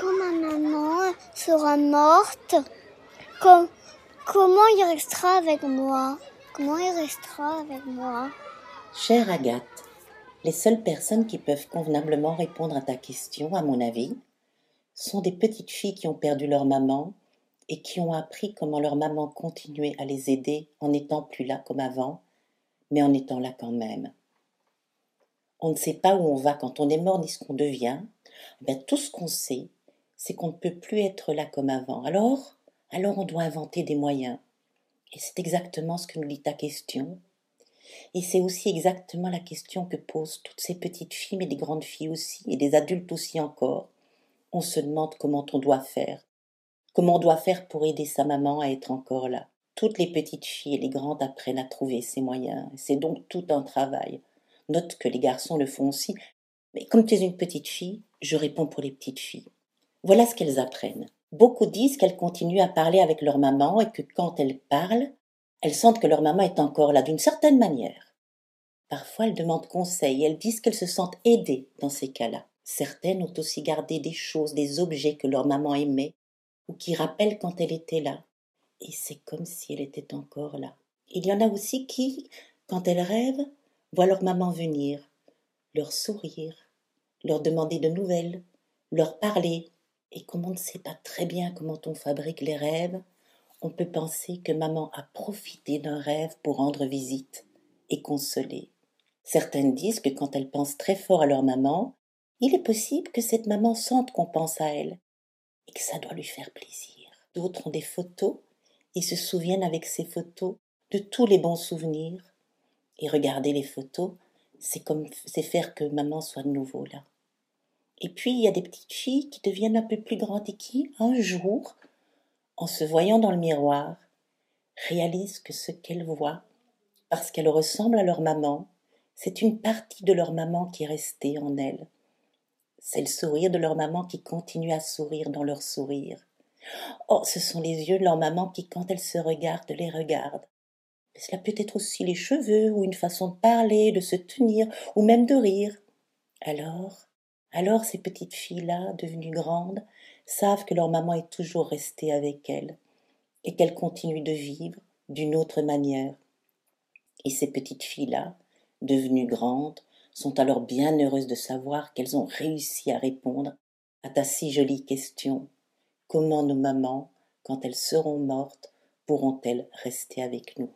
quand ma maman sera morte, comment il restera avec moi? Comment il restera avec moi? Chère Agathe, les seules personnes qui peuvent convenablement répondre à ta question, à mon avis, sont des petites filles qui ont perdu leur maman et qui ont appris comment leur maman continuait à les aider en n'étant plus là comme avant, mais en étant là quand même. On ne sait pas où on va quand on est mort ni ce qu'on devient. Tout ce qu'on sait, c'est qu'on ne peut plus être là comme avant. Alors, alors on doit inventer des moyens. Et c'est exactement ce que nous dit ta question. Et c'est aussi exactement la question que posent toutes ces petites filles, mais des grandes filles aussi, et des adultes aussi encore. On se demande comment on doit faire. Comment on doit faire pour aider sa maman à être encore là. Toutes les petites filles et les grandes apprennent à trouver ces moyens. C'est donc tout un travail. Note que les garçons le font aussi. Mais comme tu es une petite fille, je réponds pour les petites filles. Voilà ce qu'elles apprennent. Beaucoup disent qu'elles continuent à parler avec leur maman et que quand elles parlent, elles sentent que leur maman est encore là d'une certaine manière. Parfois elles demandent conseil elles disent qu'elles se sentent aidées dans ces cas-là. Certaines ont aussi gardé des choses, des objets que leur maman aimait ou qui rappellent quand elle était là. Et c'est comme si elle était encore là. Il y en a aussi qui, quand elles rêvent, voient leur maman venir, leur sourire, leur demander de nouvelles, leur parler. Et comme on ne sait pas très bien comment on fabrique les rêves, on peut penser que maman a profité d'un rêve pour rendre visite et consoler. Certaines disent que quand elles pensent très fort à leur maman, il est possible que cette maman sente qu'on pense à elle et que ça doit lui faire plaisir. D'autres ont des photos et se souviennent avec ces photos de tous les bons souvenirs et regarder les photos, c'est comme c'est faire que maman soit de nouveau là. Et puis il y a des petites filles qui deviennent un peu plus grandes et qui, un jour, en se voyant dans le miroir, réalisent que ce qu'elles voient, parce qu'elles ressemblent à leur maman, c'est une partie de leur maman qui est restée en elles. C'est le sourire de leur maman qui continue à sourire dans leur sourire. Oh, ce sont les yeux de leur maman qui, quand elles se regardent, les regardent. Mais cela peut être aussi les cheveux, ou une façon de parler, de se tenir, ou même de rire. Alors, alors ces petites filles-là, devenues grandes, savent que leur maman est toujours restée avec elles, et qu'elles continuent de vivre d'une autre manière. Et ces petites filles-là, devenues grandes, sont alors bien heureuses de savoir qu'elles ont réussi à répondre à ta si jolie question. Comment nos mamans, quand elles seront mortes, pourront-elles rester avec nous?